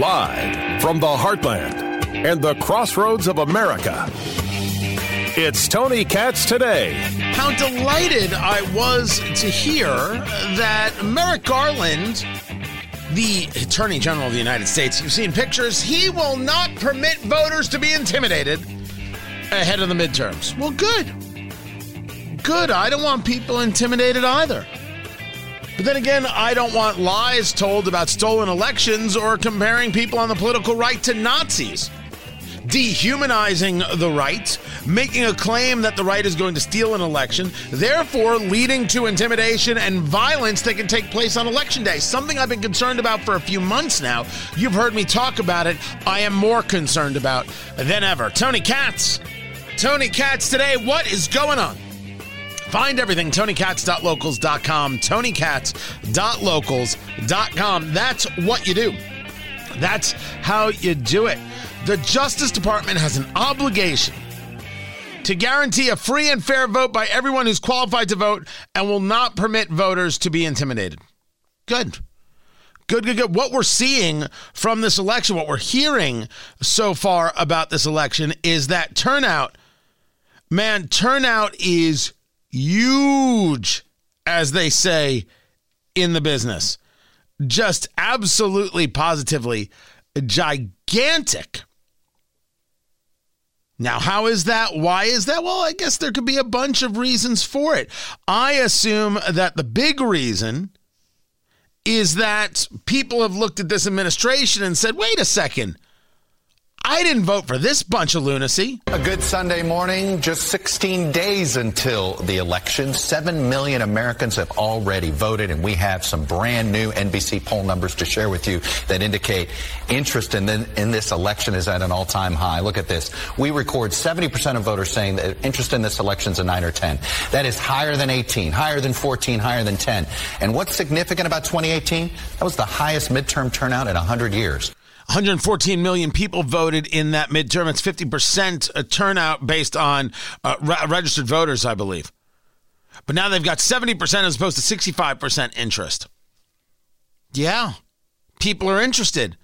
Live from the heartland and the crossroads of America, it's Tony Katz today. How delighted I was to hear that Merrick Garland, the Attorney General of the United States, you've seen pictures, he will not permit voters to be intimidated ahead of the midterms. Well, good. Good. I don't want people intimidated either. But then again, I don't want lies told about stolen elections or comparing people on the political right to Nazis. Dehumanizing the right, making a claim that the right is going to steal an election, therefore leading to intimidation and violence that can take place on election day. Something I've been concerned about for a few months now. You've heard me talk about it. I am more concerned about than ever. Tony Katz. Tony Katz today. What is going on? Find everything, tonykatz.locals.com, tonykatz.locals.com. That's what you do. That's how you do it. The Justice Department has an obligation to guarantee a free and fair vote by everyone who's qualified to vote and will not permit voters to be intimidated. Good. Good, good, good. What we're seeing from this election, what we're hearing so far about this election is that turnout, man, turnout is huge, as they say in the business. Just absolutely, positively gigantic. Now, how is that? Why is that? Well, I guess there could be a bunch of reasons for it. I assume that the big reason is that people have looked at this administration and said, wait a second, I didn't vote for this bunch of lunacy. A good Sunday morning, just 16 days until the election. Seven million Americans have already voted, and we have some brand new NBC poll numbers to share with you that indicate interest in, in this election is at an all time high. Look at this. We record 70% of voters saying that interest in this election is a 9 or 10. That is higher than 18, higher than 14, higher than 10. And what's significant about 2018? That was the highest midterm turnout in 100 years. 114 million people voted in that midterm. It's 50% turnout based on uh, re- registered voters, I believe. But now they've got 70% as opposed to 65% interest. Yeah, people are interested.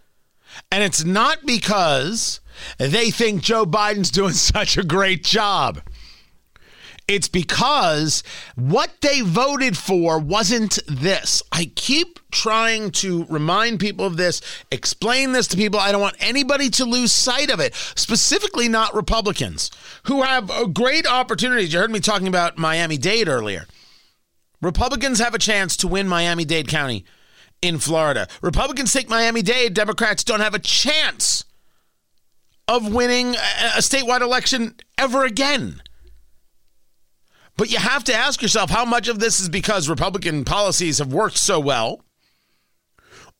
And it's not because they think Joe Biden's doing such a great job. It's because what they voted for wasn't this. I keep trying to remind people of this, explain this to people. I don't want anybody to lose sight of it, specifically not Republicans who have great opportunities. You heard me talking about Miami Dade earlier. Republicans have a chance to win Miami Dade County in Florida. Republicans take Miami Dade, Democrats don't have a chance of winning a statewide election ever again. But you have to ask yourself how much of this is because Republican policies have worked so well,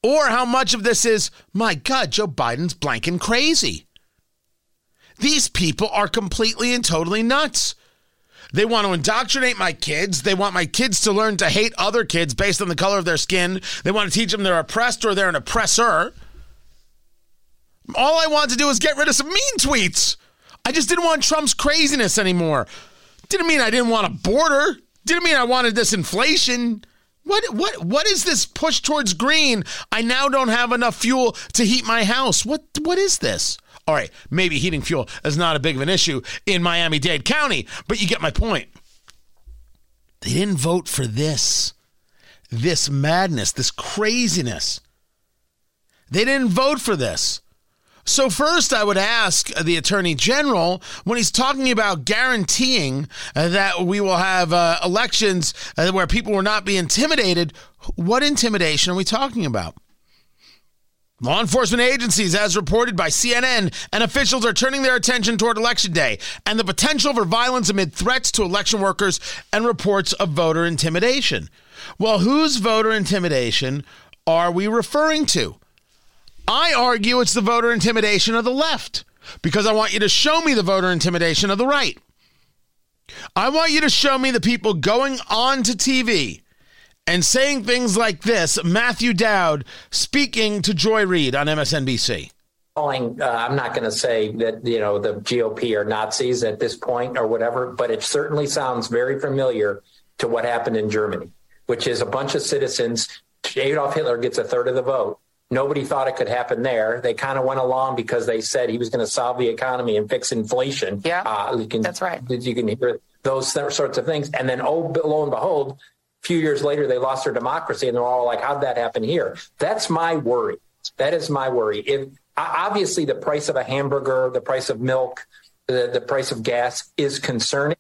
or how much of this is, my God, Joe Biden's blanking crazy. These people are completely and totally nuts. They want to indoctrinate my kids. They want my kids to learn to hate other kids based on the color of their skin. They want to teach them they're oppressed or they're an oppressor. All I want to do is get rid of some mean tweets. I just didn't want Trump's craziness anymore. Didn't mean I didn't want a border. Didn't mean I wanted this inflation. What what what is this push towards green? I now don't have enough fuel to heat my house. What what is this? All right, maybe heating fuel is not a big of an issue in Miami-Dade County, but you get my point. They didn't vote for this. This madness, this craziness. They didn't vote for this. So, first, I would ask the Attorney General when he's talking about guaranteeing uh, that we will have uh, elections uh, where people will not be intimidated, what intimidation are we talking about? Law enforcement agencies, as reported by CNN, and officials are turning their attention toward Election Day and the potential for violence amid threats to election workers and reports of voter intimidation. Well, whose voter intimidation are we referring to? I argue it's the voter intimidation of the left because I want you to show me the voter intimidation of the right. I want you to show me the people going on to TV and saying things like this Matthew Dowd speaking to Joy Reid on MSNBC. Calling, uh, I'm not going to say that, you know, the GOP are Nazis at this point or whatever, but it certainly sounds very familiar to what happened in Germany which is a bunch of citizens. Adolf Hitler gets a third of the vote. Nobody thought it could happen there. They kind of went along because they said he was going to solve the economy and fix inflation. Yeah, uh, can, that's right. You can hear those sorts of things. And then, oh, lo and behold, a few years later, they lost their democracy, and they're all like, "How'd that happen here?" That's my worry. That is my worry. If obviously the price of a hamburger, the price of milk, the, the price of gas is concerning.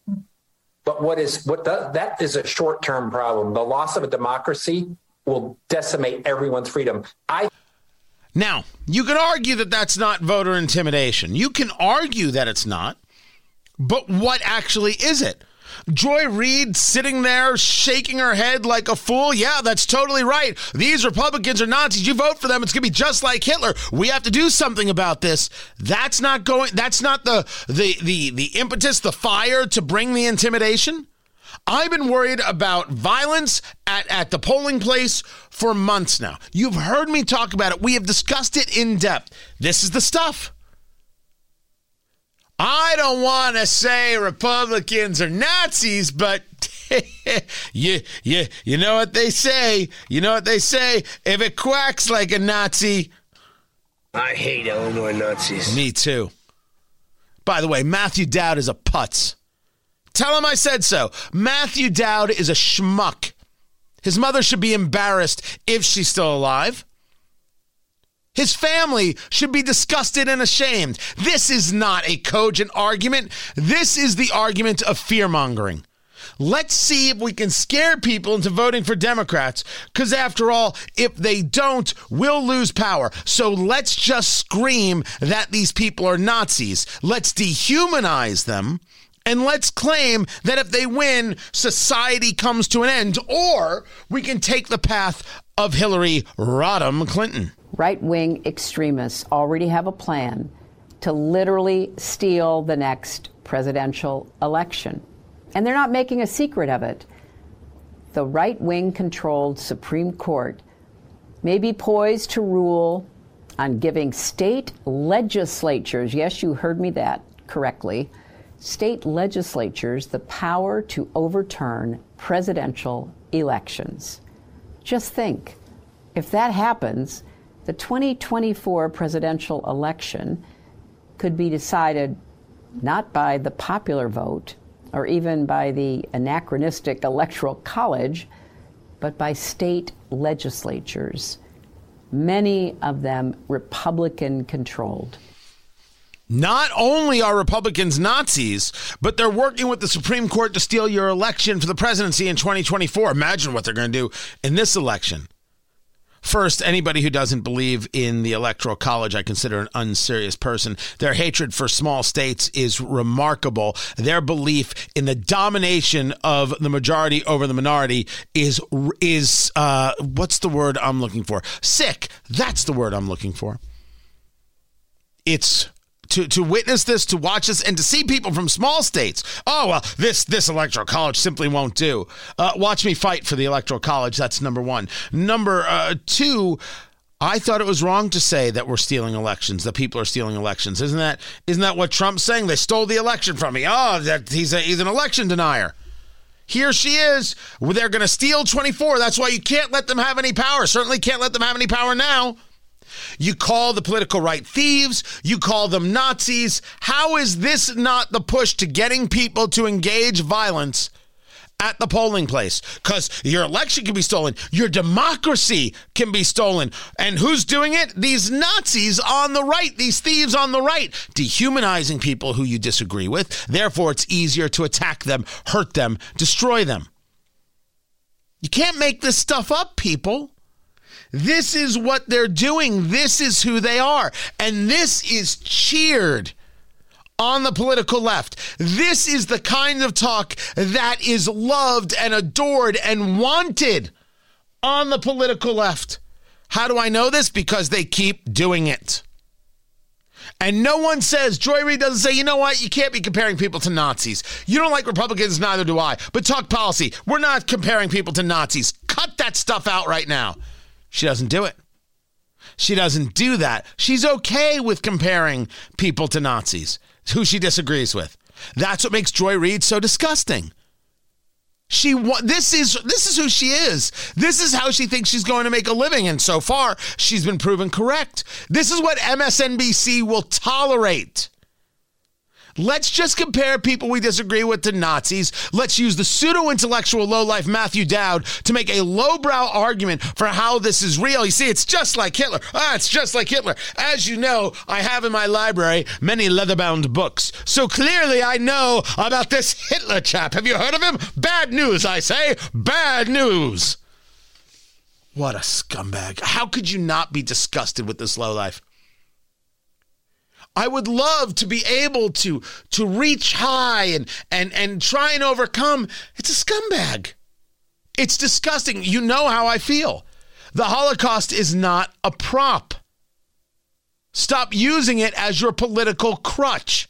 But what is what the, that is a short term problem. The loss of a democracy will decimate everyone's freedom. I now, you can argue that that's not voter intimidation. You can argue that it's not. But what actually is it? Joy Reid sitting there shaking her head like a fool. Yeah, that's totally right. These Republicans are Nazis. You vote for them, it's going to be just like Hitler. We have to do something about this. That's not going that's not the the the the impetus, the fire to bring the intimidation. I've been worried about violence at, at the polling place for months now. You've heard me talk about it. We have discussed it in depth. This is the stuff. I don't want to say Republicans are Nazis, but you, you, you know what they say. You know what they say. If it quacks like a Nazi. I hate Illinois Nazis. Me too. By the way, Matthew Dowd is a putz. Tell him I said so. Matthew Dowd is a schmuck. His mother should be embarrassed if she's still alive. His family should be disgusted and ashamed. This is not a cogent argument. This is the argument of fear mongering. Let's see if we can scare people into voting for Democrats, because after all, if they don't, we'll lose power. So let's just scream that these people are Nazis. Let's dehumanize them. And let's claim that if they win, society comes to an end. Or we can take the path of Hillary Rodham Clinton right wing extremists already have a plan to literally steal the next presidential election. And they're not making a secret of it. The right wing controlled Supreme Court may be poised to rule on giving state legislatures, yes, you heard me that correctly, state legislatures the power to overturn presidential elections. Just think if that happens, the 2024 presidential election could be decided not by the popular vote or even by the anachronistic electoral college, but by state legislatures, many of them Republican controlled. Not only are Republicans Nazis, but they're working with the Supreme Court to steal your election for the presidency in 2024. Imagine what they're going to do in this election. First, anybody who doesn't believe in the Electoral College, I consider an unserious person. Their hatred for small states is remarkable. Their belief in the domination of the majority over the minority is is uh, what's the word I'm looking for? Sick. That's the word I'm looking for. It's to, to witness this, to watch this, and to see people from small states. Oh well, this this electoral college simply won't do. Uh, watch me fight for the electoral college. That's number one. Number uh, two. I thought it was wrong to say that we're stealing elections. That people are stealing elections. Isn't that isn't that what Trump's saying? They stole the election from me. Oh, that he's a, he's an election denier. Here she is. They're going to steal 24. That's why you can't let them have any power. Certainly can't let them have any power now. You call the political right thieves. You call them Nazis. How is this not the push to getting people to engage violence? At the polling place, because your election can be stolen, your democracy can be stolen. And who's doing it? These Nazis on the right, these thieves on the right, dehumanizing people who you disagree with. Therefore, it's easier to attack them, hurt them, destroy them. You can't make this stuff up, people. This is what they're doing. This is who they are. And this is cheered on the political left. This is the kind of talk that is loved and adored and wanted on the political left. How do I know this? Because they keep doing it. And no one says, Joy Reid doesn't say, you know what, you can't be comparing people to Nazis. You don't like Republicans, neither do I. But talk policy. We're not comparing people to Nazis. Cut that stuff out right now. She doesn't do it. She doesn't do that. She's okay with comparing people to Nazis who she disagrees with. That's what makes Joy Reid so disgusting. She this is this is who she is. This is how she thinks she's going to make a living and so far she's been proven correct. This is what MSNBC will tolerate. Let's just compare people we disagree with to Nazis. Let's use the pseudo intellectual lowlife Matthew Dowd to make a lowbrow argument for how this is real. You see, it's just like Hitler. Ah, it's just like Hitler. As you know, I have in my library many leather bound books. So clearly I know about this Hitler chap. Have you heard of him? Bad news, I say. Bad news. What a scumbag. How could you not be disgusted with this lowlife? I would love to be able to to reach high and and and try and overcome. It's a scumbag. It's disgusting. You know how I feel. The Holocaust is not a prop. Stop using it as your political crutch.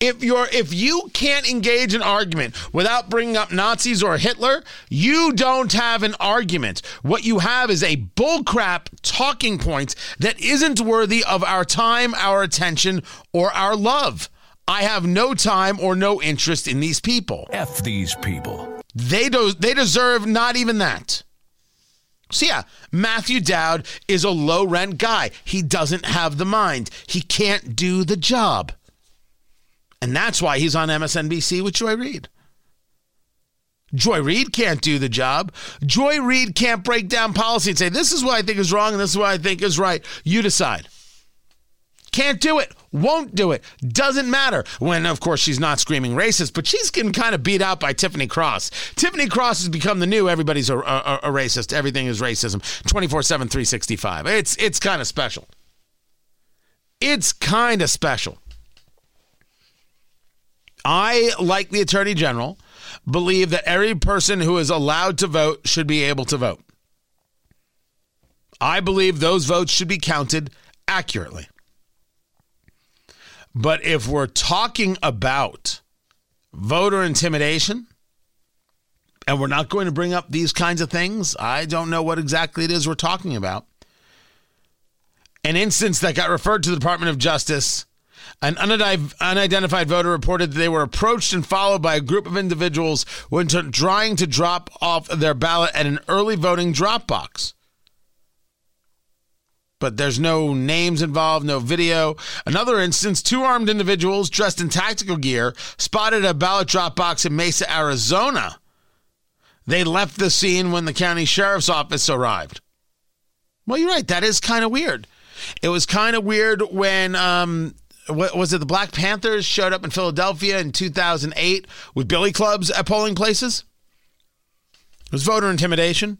If you're if you can't engage an argument without bringing up Nazis or Hitler, you don't have an argument. What you have is a bullcrap talking point that isn't worthy of our time, our attention, or our love. I have no time or no interest in these people. F these people. They do they deserve not even that. So yeah, Matthew Dowd is a low rent guy. He doesn't have the mind. He can't do the job. And that's why he's on MSNBC with Joy Reid. Joy Reid can't do the job. Joy Reid can't break down policy and say, this is what I think is wrong and this is what I think is right. You decide. Can't do it. Won't do it. Doesn't matter. When, of course, she's not screaming racist, but she's getting kind of beat out by Tiffany Cross. Tiffany Cross has become the new everybody's a, a, a racist. Everything is racism 24 7, 365. It's, it's kind of special. It's kind of special. I, like the Attorney General, believe that every person who is allowed to vote should be able to vote. I believe those votes should be counted accurately. But if we're talking about voter intimidation, and we're not going to bring up these kinds of things, I don't know what exactly it is we're talking about. An instance that got referred to the Department of Justice an unidentified voter reported that they were approached and followed by a group of individuals when trying to drop off their ballot at an early voting drop box. But there's no names involved, no video. Another instance two armed individuals dressed in tactical gear spotted a ballot drop box in Mesa, Arizona. They left the scene when the county sheriff's office arrived. Well, you're right. That is kind of weird. It was kind of weird when um, what was it the Black Panthers showed up in Philadelphia in 2008 with billy clubs at polling places? It was voter intimidation.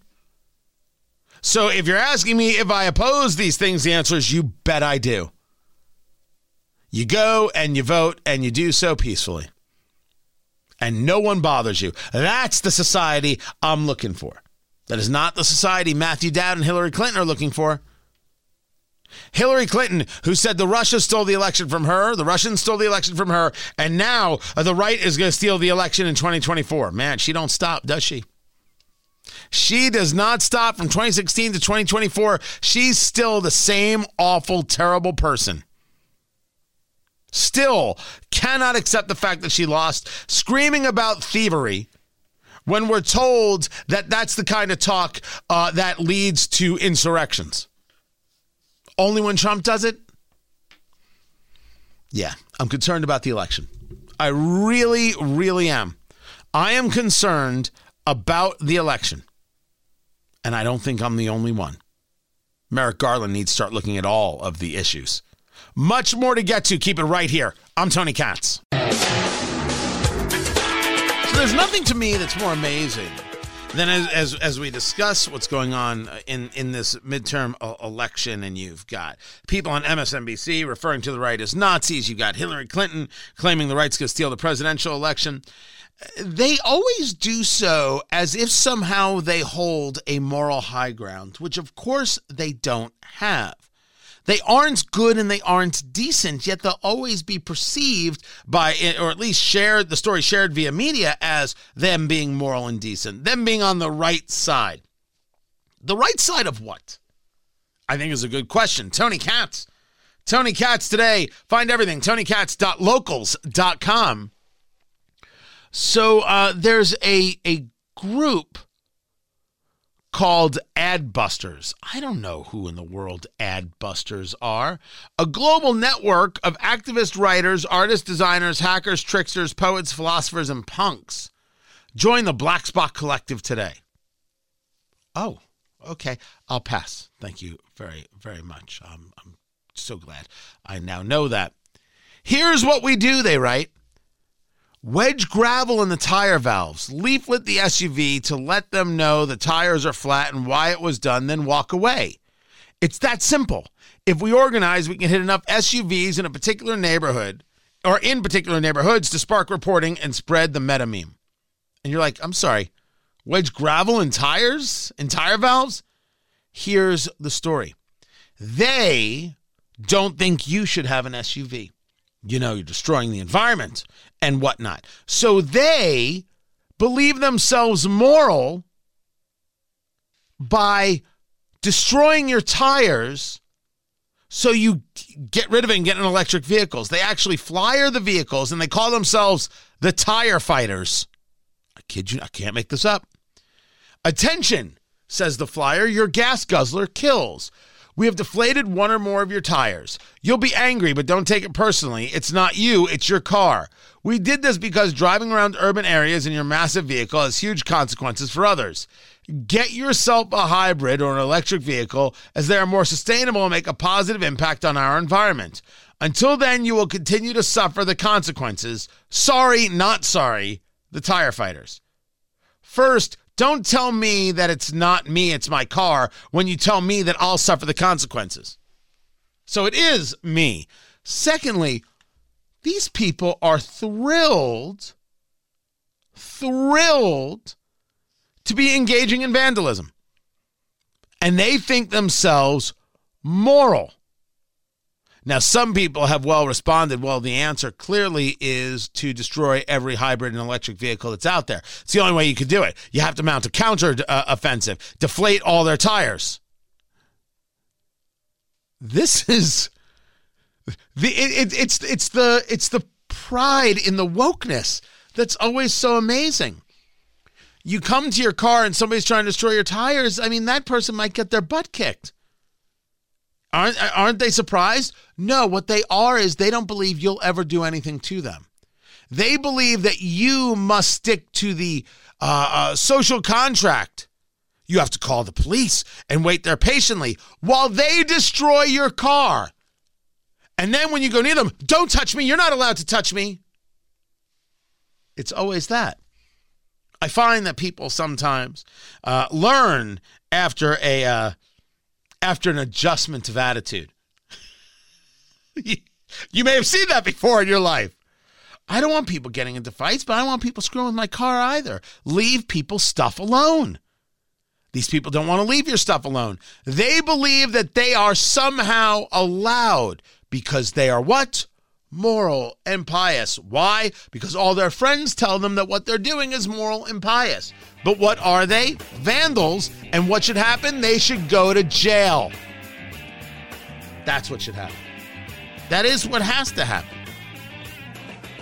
So if you're asking me if I oppose these things, the answer is you bet I do. You go and you vote and you do so peacefully. And no one bothers you. That's the society I'm looking for. That is not the society Matthew Dowd and Hillary Clinton are looking for. Hillary Clinton, who said the Russians stole the election from her, the Russians stole the election from her, and now uh, the right is going to steal the election in 2024. Man, she don't stop, does she? She does not stop from 2016 to 2024. She's still the same awful, terrible person. Still cannot accept the fact that she lost, screaming about thievery when we're told that that's the kind of talk uh, that leads to insurrections. Only when Trump does it? Yeah, I'm concerned about the election. I really, really am. I am concerned about the election. And I don't think I'm the only one. Merrick Garland needs to start looking at all of the issues. Much more to get to. Keep it right here. I'm Tony Katz. So there's nothing to me that's more amazing then, as, as, as we discuss what's going on uh, in in this midterm uh, election, and you've got people on MSNBC referring to the right as Nazis, you've got Hillary Clinton claiming the right's going to steal the presidential election. They always do so as if somehow they hold a moral high ground, which of course they don't have. They aren't good and they aren't decent, yet they'll always be perceived by, or at least shared, the story shared via media as them being moral and decent, them being on the right side. The right side of what? I think is a good question. Tony Katz. Tony Katz today. Find everything. TonyKatz.locals.com. So uh, there's a a group called Adbusters. I don't know who in the world Adbusters are. A global network of activist writers, artists, designers, hackers, tricksters, poets, philosophers, and punks. Join the Black Spot Collective today. Oh, okay. I'll pass. Thank you very, very much. Um, I'm so glad I now know that. Here's what we do, they write. Wedge gravel in the tire valves. Leaflet the SUV to let them know the tires are flat and why it was done, then walk away. It's that simple. If we organize, we can hit enough SUVs in a particular neighborhood or in particular neighborhoods to spark reporting and spread the meta meme. And you're like, I'm sorry, wedge gravel in tires, in tire valves? Here's the story. They don't think you should have an SUV you know, you're destroying the environment and whatnot. So they believe themselves moral by destroying your tires so you get rid of it and get an electric vehicles. They actually flyer the vehicles and they call themselves the tire fighters. I kid you, I can't make this up. Attention, says the flyer, your gas guzzler kills. We have deflated one or more of your tires. You'll be angry, but don't take it personally. It's not you, it's your car. We did this because driving around urban areas in your massive vehicle has huge consequences for others. Get yourself a hybrid or an electric vehicle as they are more sustainable and make a positive impact on our environment. Until then, you will continue to suffer the consequences. Sorry, not sorry, the tire fighters. First, don't tell me that it's not me, it's my car, when you tell me that I'll suffer the consequences. So it is me. Secondly, these people are thrilled, thrilled to be engaging in vandalism. And they think themselves moral. Now, some people have well responded. Well, the answer clearly is to destroy every hybrid and electric vehicle that's out there. It's the only way you could do it. You have to mount a counter uh, offensive, deflate all their tires. This is the it, it, it's it's the it's the pride in the wokeness that's always so amazing. You come to your car and somebody's trying to destroy your tires. I mean, that person might get their butt kicked. Aren't, aren't they surprised? No, what they are is they don't believe you'll ever do anything to them. They believe that you must stick to the uh, uh, social contract. You have to call the police and wait there patiently while they destroy your car. And then when you go near them, don't touch me. You're not allowed to touch me. It's always that. I find that people sometimes uh, learn after a uh, after an adjustment of attitude. you may have seen that before in your life. I don't want people getting into fights, but I don't want people screwing with my car either. Leave people's stuff alone. These people don't want to leave your stuff alone. They believe that they are somehow allowed because they are what? Moral and pious. Why? Because all their friends tell them that what they're doing is moral and pious. But what are they? Vandals. And what should happen? They should go to jail. That's what should happen. That is what has to happen.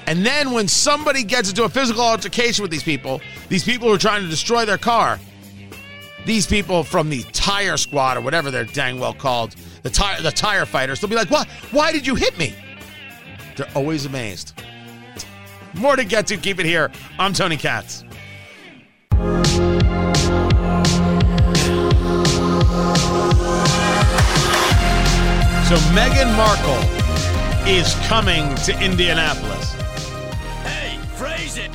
And then when somebody gets into a physical altercation with these people, these people who are trying to destroy their car, these people from the tire squad or whatever they're dang well called, the tire the tire fighters, they'll be like, "What? Why did you hit me?" They're always amazed. More to get to. Keep it here. I'm Tony Katz. So Meghan Markle is coming to Indianapolis. Hey, phrase it.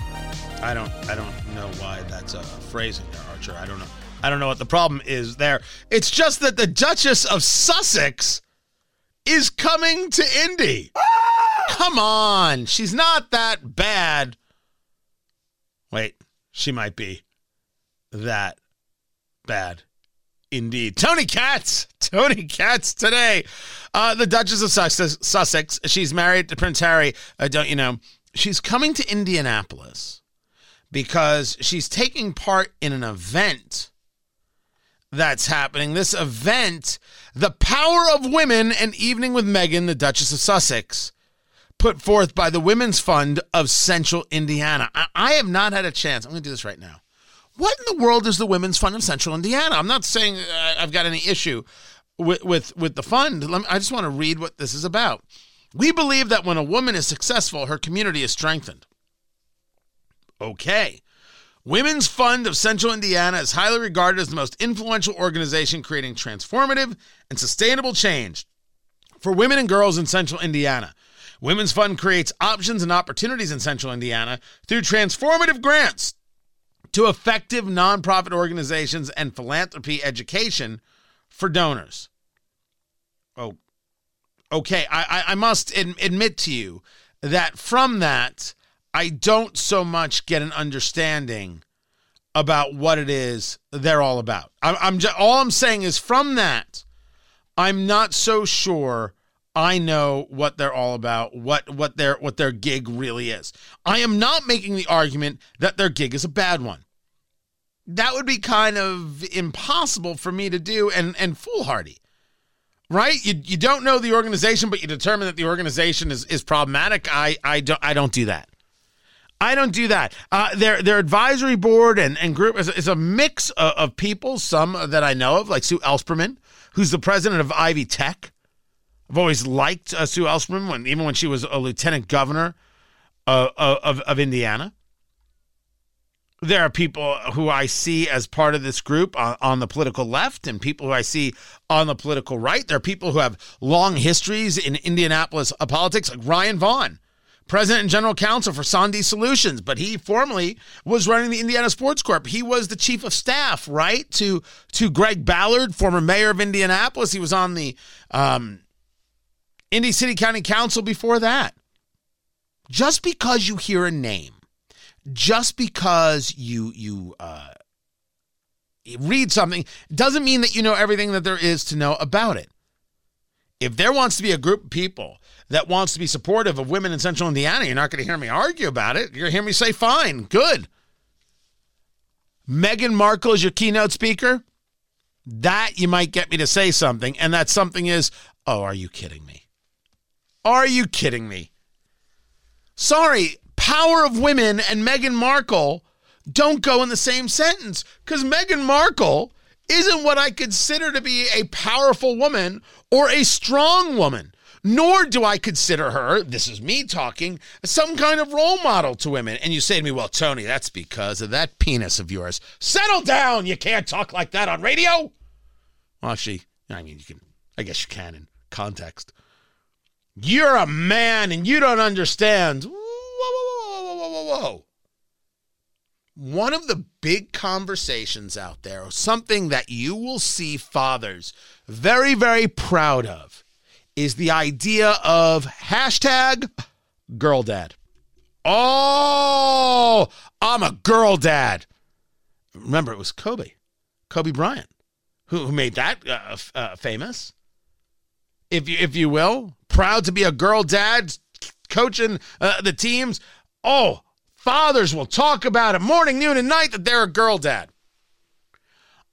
I don't I don't know why that's a phrasing there, Archer. I don't know. I don't know what the problem is there. It's just that the Duchess of Sussex is coming to Indy. Come on. She's not that bad. Wait, she might be that bad. Indeed. Tony Katz. Tony Katz today. Uh, the Duchess of Sussex. She's married to Prince Harry. Uh, don't you know? She's coming to Indianapolis because she's taking part in an event that's happening. This event, The Power of Women, an evening with Meghan, the Duchess of Sussex, put forth by the Women's Fund of Central Indiana. I, I have not had a chance. I'm going to do this right now. What in the world is the Women's Fund of Central Indiana? I'm not saying uh, I've got any issue with with, with the fund. Me, I just want to read what this is about. We believe that when a woman is successful, her community is strengthened. Okay. Women's Fund of Central Indiana is highly regarded as the most influential organization creating transformative and sustainable change for women and girls in Central Indiana. Women's Fund creates options and opportunities in Central Indiana through transformative grants to effective nonprofit organizations and philanthropy education for donors. Oh, okay. I, I, I must admit to you that from that, I don't so much get an understanding about what it is they're all about. I'm, I'm just, all I'm saying is from that, I'm not so sure I know what they're all about, what what their what their gig really is. I am not making the argument that their gig is a bad one. That would be kind of impossible for me to do and and foolhardy. Right? You you don't know the organization, but you determine that the organization is, is problematic. I I don't I don't do that. I don't do that. Uh, their their advisory board and, and group is, is a mix of, of, people, some that I know of, like Sue Ellspermann, who's the president of Ivy Tech. I've always liked uh, Sue Ellspermann, when, even when she was a lieutenant governor of, of, of Indiana. There are people who I see as part of this group on, on, the political left and people who I see on the political right. There are people who have long histories in Indianapolis politics, like Ryan Vaughn, president and general counsel for Sandy Solutions, but he formerly was running the Indiana Sports Corp. He was the chief of staff, right, to to Greg Ballard, former mayor of Indianapolis. He was on the um, Indy City County Council before that. Just because you hear a name, just because you you uh, read something, doesn't mean that you know everything that there is to know about it. If there wants to be a group of people that wants to be supportive of women in Central Indiana, you're not going to hear me argue about it. You're going to hear me say, "Fine, good." Meghan Markle is your keynote speaker. That you might get me to say something, and that something is, "Oh, are you kidding me?" Are you kidding me? Sorry, power of women and Meghan Markle don't go in the same sentence because Meghan Markle isn't what I consider to be a powerful woman or a strong woman. Nor do I consider her, this is me talking, some kind of role model to women. And you say to me, well, Tony, that's because of that penis of yours. Settle down. You can't talk like that on radio. Well, actually, I mean, you can, I guess you can in context. You're a man and you don't understand. Whoa, whoa, whoa, whoa, whoa, whoa. One of the big conversations out there, something that you will see fathers very, very proud of, is the idea of hashtag girl dad. Oh, I'm a girl dad. Remember, it was Kobe, Kobe Bryant, who, who made that uh, uh, famous if you if you will. Proud to be a girl dad, coaching uh, the teams. Oh, fathers will talk about it morning, noon, and night that they're a girl dad.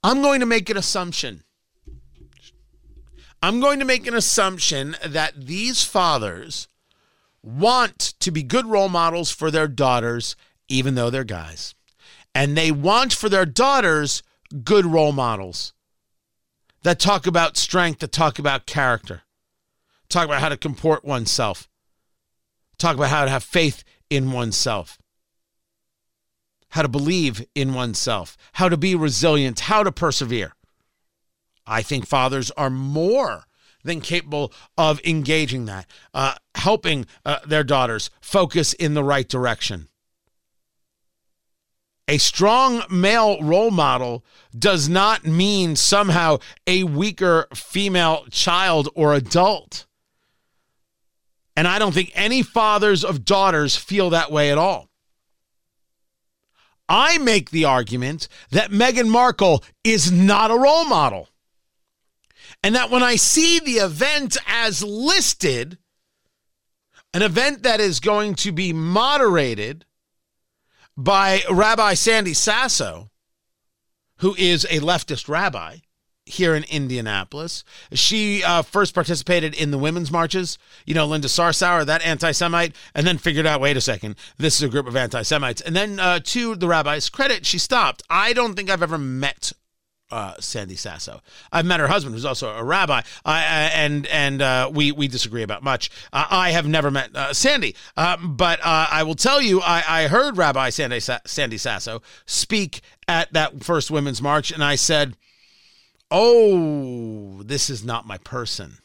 I'm going to make an assumption. I'm going to make an assumption that these fathers want to be good role models for their daughters, even though they're guys. And they want for their daughters good role models that talk about strength, that talk about character talk about how to comport oneself, talk about how to have faith in oneself, how to believe in oneself, how to be resilient, how to persevere. I think fathers are more than capable of engaging that, uh, helping uh, their daughters focus in the right direction. A strong male role model does not mean somehow a weaker female child or adult. And I don't think any fathers of daughters feel that way at all. I make the argument that Meghan Markle is not a role model. And that when I see the event as listed, an event that is going to be moderated by Rabbi Sandy Sasso, who is a leftist rabbi, here in Indianapolis. She uh, first participated in the women's marches, you know, Linda Sarsour, that anti Semite, and then figured out wait a second, this is a group of anti Semites. And then uh, to the rabbi's credit, she stopped. I don't think I've ever met uh, Sandy Sasso. I've met her husband, who's also a rabbi, uh, and and uh, we we disagree about much. Uh, I have never met Sandy, but I will tell you, I, I heard Rabbi Sandy Sa- Sandy Sasso speak at that first women's march, and I said, "Oh, this is not my person.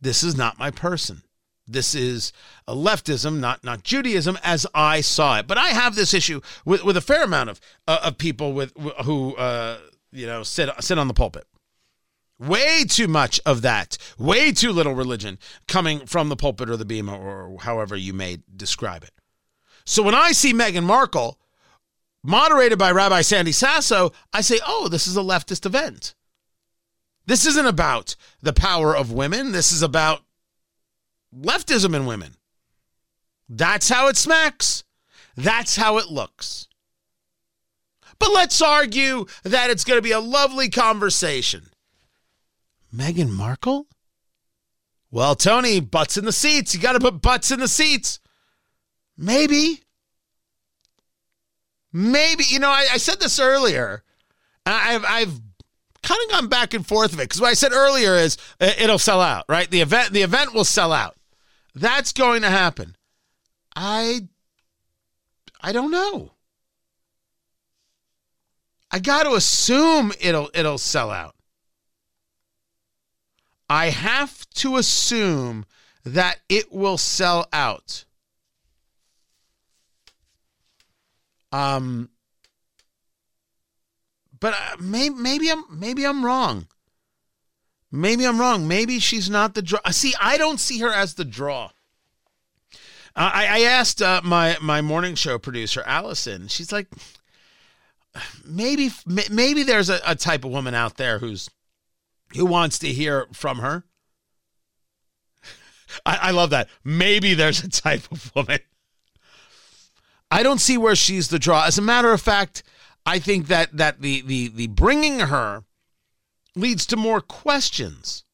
This is not my person." This is a leftism, not not Judaism, as I saw it. But I have this issue with, with a fair amount of uh, of people with who uh, you know sit sit on the pulpit. Way too much of that. Way too little religion coming from the pulpit or the bimah or however you may describe it. So when I see Meghan Markle moderated by Rabbi Sandy Sasso, I say, "Oh, this is a leftist event." This isn't about the power of women. This is about leftism in women. That's how it smacks. That's how it looks. But let's argue that it's going to be a lovely conversation. Meghan Markle? Well, Tony, butts in the seats. You got to put butts in the seats. Maybe. Maybe. You know, I, I said this earlier. I've, I've kind of gone back and forth of it because what I said earlier is uh, it'll sell out, right? The event, the event will sell out. That's going to happen. I I don't know. I got to assume it'll it'll sell out. I have to assume that it will sell out. Um but uh, maybe, maybe I'm maybe I'm wrong. Maybe I'm wrong. Maybe she's not the draw. See, I don't see her as the draw. I, I asked uh, my my morning show producer Allison. She's like, maybe maybe there's a, a type of woman out there who's who wants to hear from her. I, I love that. Maybe there's a type of woman. I don't see where she's the draw. As a matter of fact, I think that that the the the bringing her leads to more questions.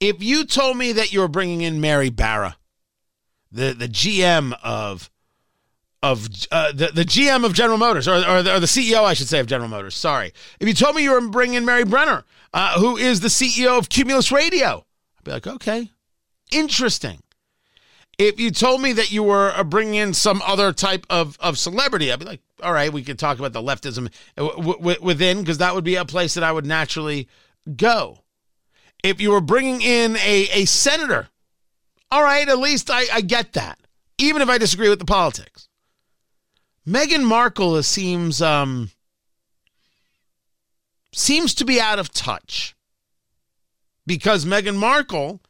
If you told me that you were bringing in Mary Barra, the, the GM of of uh, the, the GM of General Motors, or, or the, or, the, CEO, I should say, of General Motors. Sorry. If you told me you were bringing in Mary Brenner, uh, who is the CEO of Cumulus Radio, I'd be like, okay, interesting. If you told me that you were uh, bringing in some other type of, of celebrity, I'd be like, all right, we could talk about the leftism w- w- within because that would be a place that I would naturally go. If you were bringing in a, a senator, all right, at least I, I get that, even if I disagree with the politics. Meghan Markle seems um, seems to be out of touch because Meghan Markle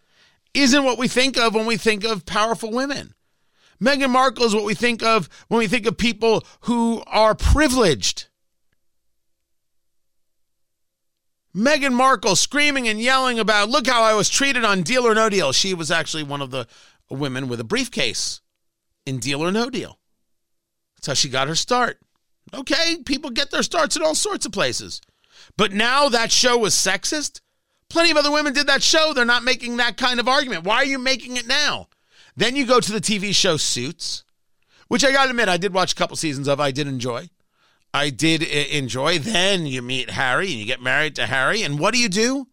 isn't what we think of when we think of powerful women. Meghan Markle is what we think of when we think of people who are privileged. Meghan Markle screaming and yelling about, look how I was treated on Deal or No Deal. She was actually one of the women with a briefcase in Deal or No Deal. That's how she got her start. Okay, people get their starts in all sorts of places. But now that show was sexist? Plenty of other women did that show. They're not making that kind of argument. Why are you making it now? Then you go to the TV show Suits, which I got to admit, I did watch a couple seasons of. I did enjoy. I did enjoy. Then you meet Harry and you get married to Harry. And what do you do?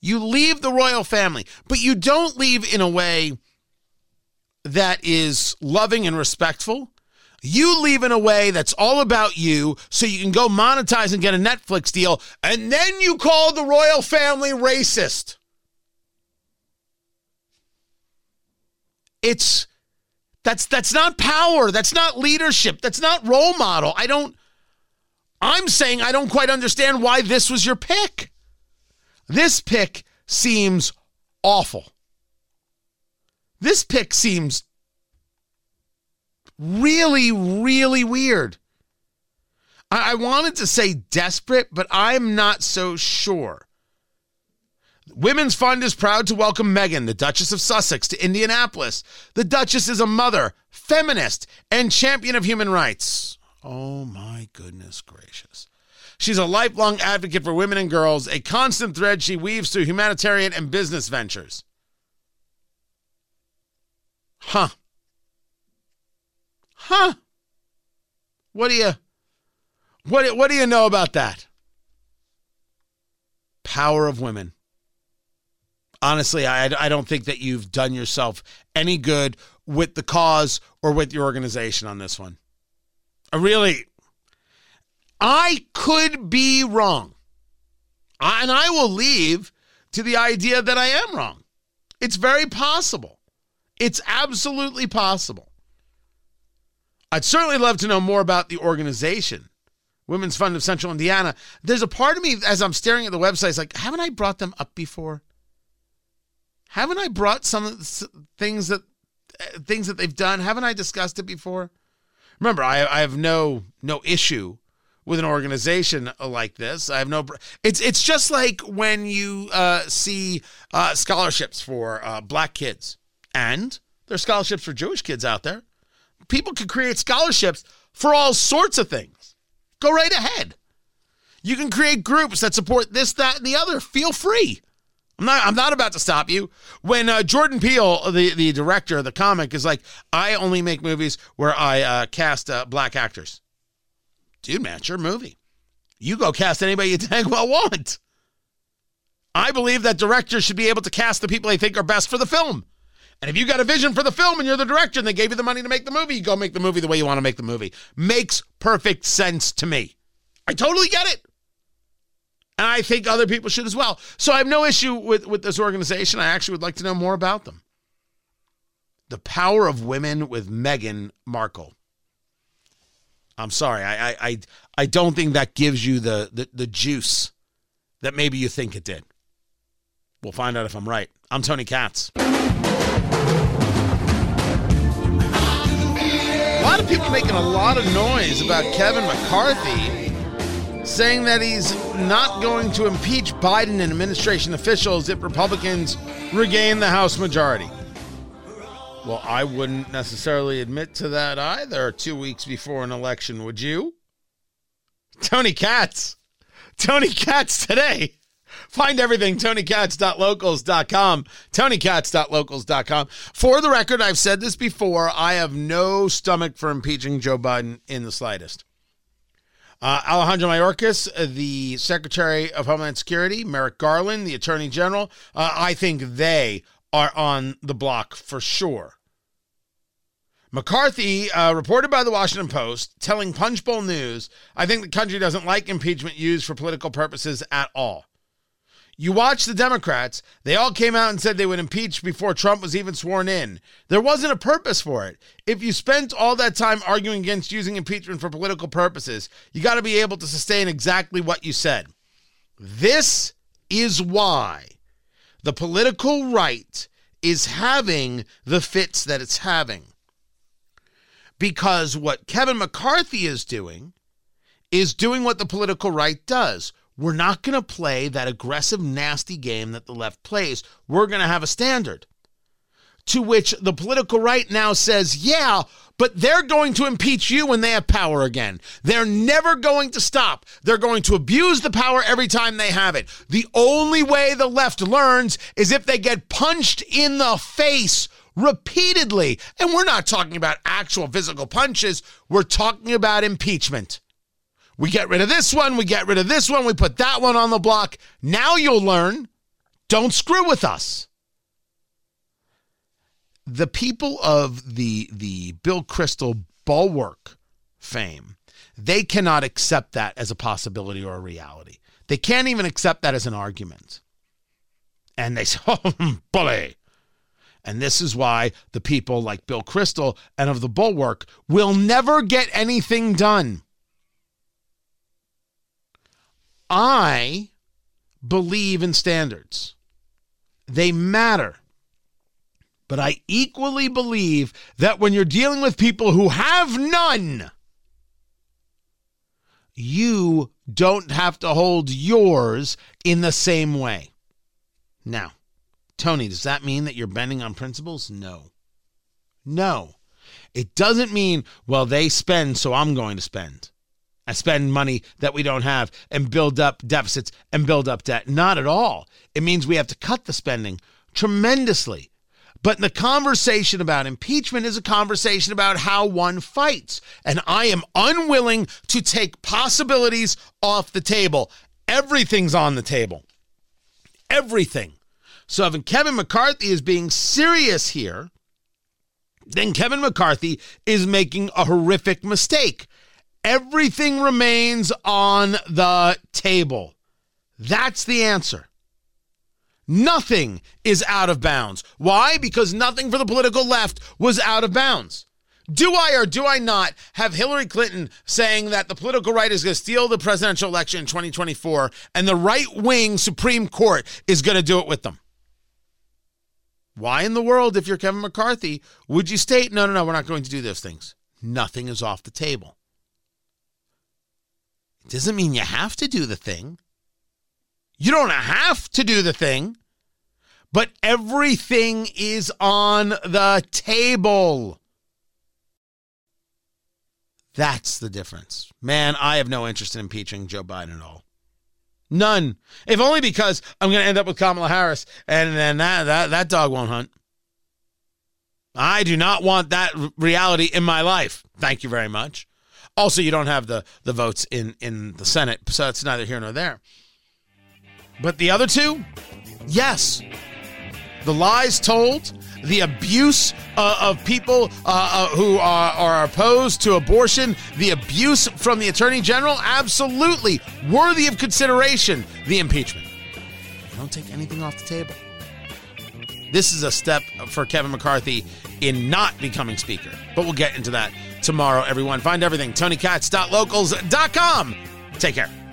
You leave the royal family, but you don't leave in a way that is loving and respectful. You leave in a way that's all about you so you can go monetize and get a Netflix deal. And then you call the royal family racist. It's that's that's not power, that's not leadership, that's not role model. I don't I'm saying I don't quite understand why this was your pick. This pick seems awful. This pick seems really, really weird. I, I, wanted to say desperate, but I'm not so sure. Women's Fund is proud to welcome Meghan, the Duchess of Sussex, to Indianapolis. The Duchess is a mother, feminist, and champion of human rights. Oh my goodness gracious. She's a lifelong advocate for women and girls, a constant thread she weaves through humanitarian and business ventures. Huh. Huh. What do you what what do you know about that? Power of women. Honestly, I I don't think that you've done yourself any good with the cause or with your organization on this one. I really I could be wrong. I, and I will leave to the idea that I am wrong. It's very possible. It's absolutely possible. I'd certainly love to know more about the organization, Women's Fund of Central Indiana. There's a part of me as I'm staring at the website, it's like, haven't I brought them up before? Haven't I brought some things that things that they've done? Haven't I discussed it before? Remember, I, I have no no issue with an organization like this. I have no. It's it's just like when you uh, see uh, scholarships for uh, black kids, and there's scholarships for Jewish kids out there. People can create scholarships for all sorts of things. Go right ahead. You can create groups that support this, that, and the other. Feel free. I'm not. I'm not about to stop you. When uh, Jordan Peele, the the director of the comic, is like, I only make movies where I uh, cast uh, black actors dude, man, it's your movie. You go cast anybody you dang well want. I believe that directors should be able to cast the people they think are best for the film. And if you got a vision for the film and you're the director and they gave you the money to make the movie, you go make the movie the way you want to make the movie. Makes perfect sense to me. I totally get it. And I think other people should as well. So I have no issue with, with this organization. I actually would like to know more about them. The Power of Women with Meghan Markle. I'm sorry. I, I, I, I don't think that gives you the, the, the juice that maybe you think it did. We'll find out if I'm right. I'm Tony Katz. People making a lot of noise about Kevin McCarthy saying that he's not going to impeach Biden and administration officials if Republicans regain the House majority. Well, I wouldn't necessarily admit to that either two weeks before an election, would you? Tony Katz. Tony Katz today. Find everything, tonykatz.locals.com, tonykatz.locals.com. For the record, I've said this before, I have no stomach for impeaching Joe Biden in the slightest. Uh, Alejandro Mayorkas, the Secretary of Homeland Security, Merrick Garland, the Attorney General, uh, I think they are on the block for sure. McCarthy, uh, reported by the Washington Post, telling Punchbowl News, I think the country doesn't like impeachment used for political purposes at all. You watch the Democrats, they all came out and said they would impeach before Trump was even sworn in. There wasn't a purpose for it. If you spent all that time arguing against using impeachment for political purposes, you got to be able to sustain exactly what you said. This is why the political right is having the fits that it's having because what Kevin McCarthy is doing is doing what the political right does. We're not going to play that aggressive, nasty game that the left plays. We're going to have a standard. To which the political right now says, yeah, but they're going to impeach you when they have power again. They're never going to stop. They're going to abuse the power every time they have it. The only way the left learns is if they get punched in the face repeatedly. And we're not talking about actual physical punches, we're talking about impeachment. We get rid of this one, we get rid of this one, we put that one on the block. Now you'll learn don't screw with us. The people of the the Bill Kristol bulwark fame, they cannot accept that as a possibility or a reality. They can't even accept that as an argument. And they say, oh, bully. And this is why the people like Bill Kristol and of the Bulwark will never get anything done. I believe in standards, they matter. But I equally believe that when you're dealing with people who have none, you don't have to hold yours in the same way. Now, Tony, does that mean that you're bending on principles? No. No. It doesn't mean, well, they spend, so I'm going to spend. And spend money that we don't have and build up deficits and build up debt. Not at all. It means we have to cut the spending tremendously. But the conversation about impeachment is a conversation about how one fights. And I am unwilling to take possibilities off the table. Everything's on the table. Everything. So if Kevin McCarthy is being serious here, then Kevin McCarthy is making a horrific mistake. Everything remains on the table. That's the answer. Nothing is out of bounds. Why? Because nothing for the political left was out of bounds. Do I or do I not have Hillary Clinton saying that the political right is going to steal the presidential election in 2024 and the right wing Supreme Court is going to do it with them? Why in the world, if you're Kevin McCarthy, would you state, no, no, no, we're not going to do those things? Nothing is off the table. Doesn't mean you have to do the thing. You don't have to do the thing, but everything is on the table. That's the difference. Man, I have no interest in impeaching Joe Biden at all. None. If only because I'm going to end up with Kamala Harris and then that, that, that dog won't hunt. I do not want that reality in my life. Thank you very much. Also, you don't have the, the votes in, in the Senate, so it's neither here nor there. But the other two, yes. The lies told, the abuse uh, of people uh, uh, who are, are, opposed to abortion, the abuse from the attorney general, absolutely worthy of consideration. The impeachment. Don't take anything off the table. This is a step for Kevin McCarthy in not becoming speaker. But we'll get into that tomorrow, everyone. Find everything, TonyKatz.locals.com. Take care.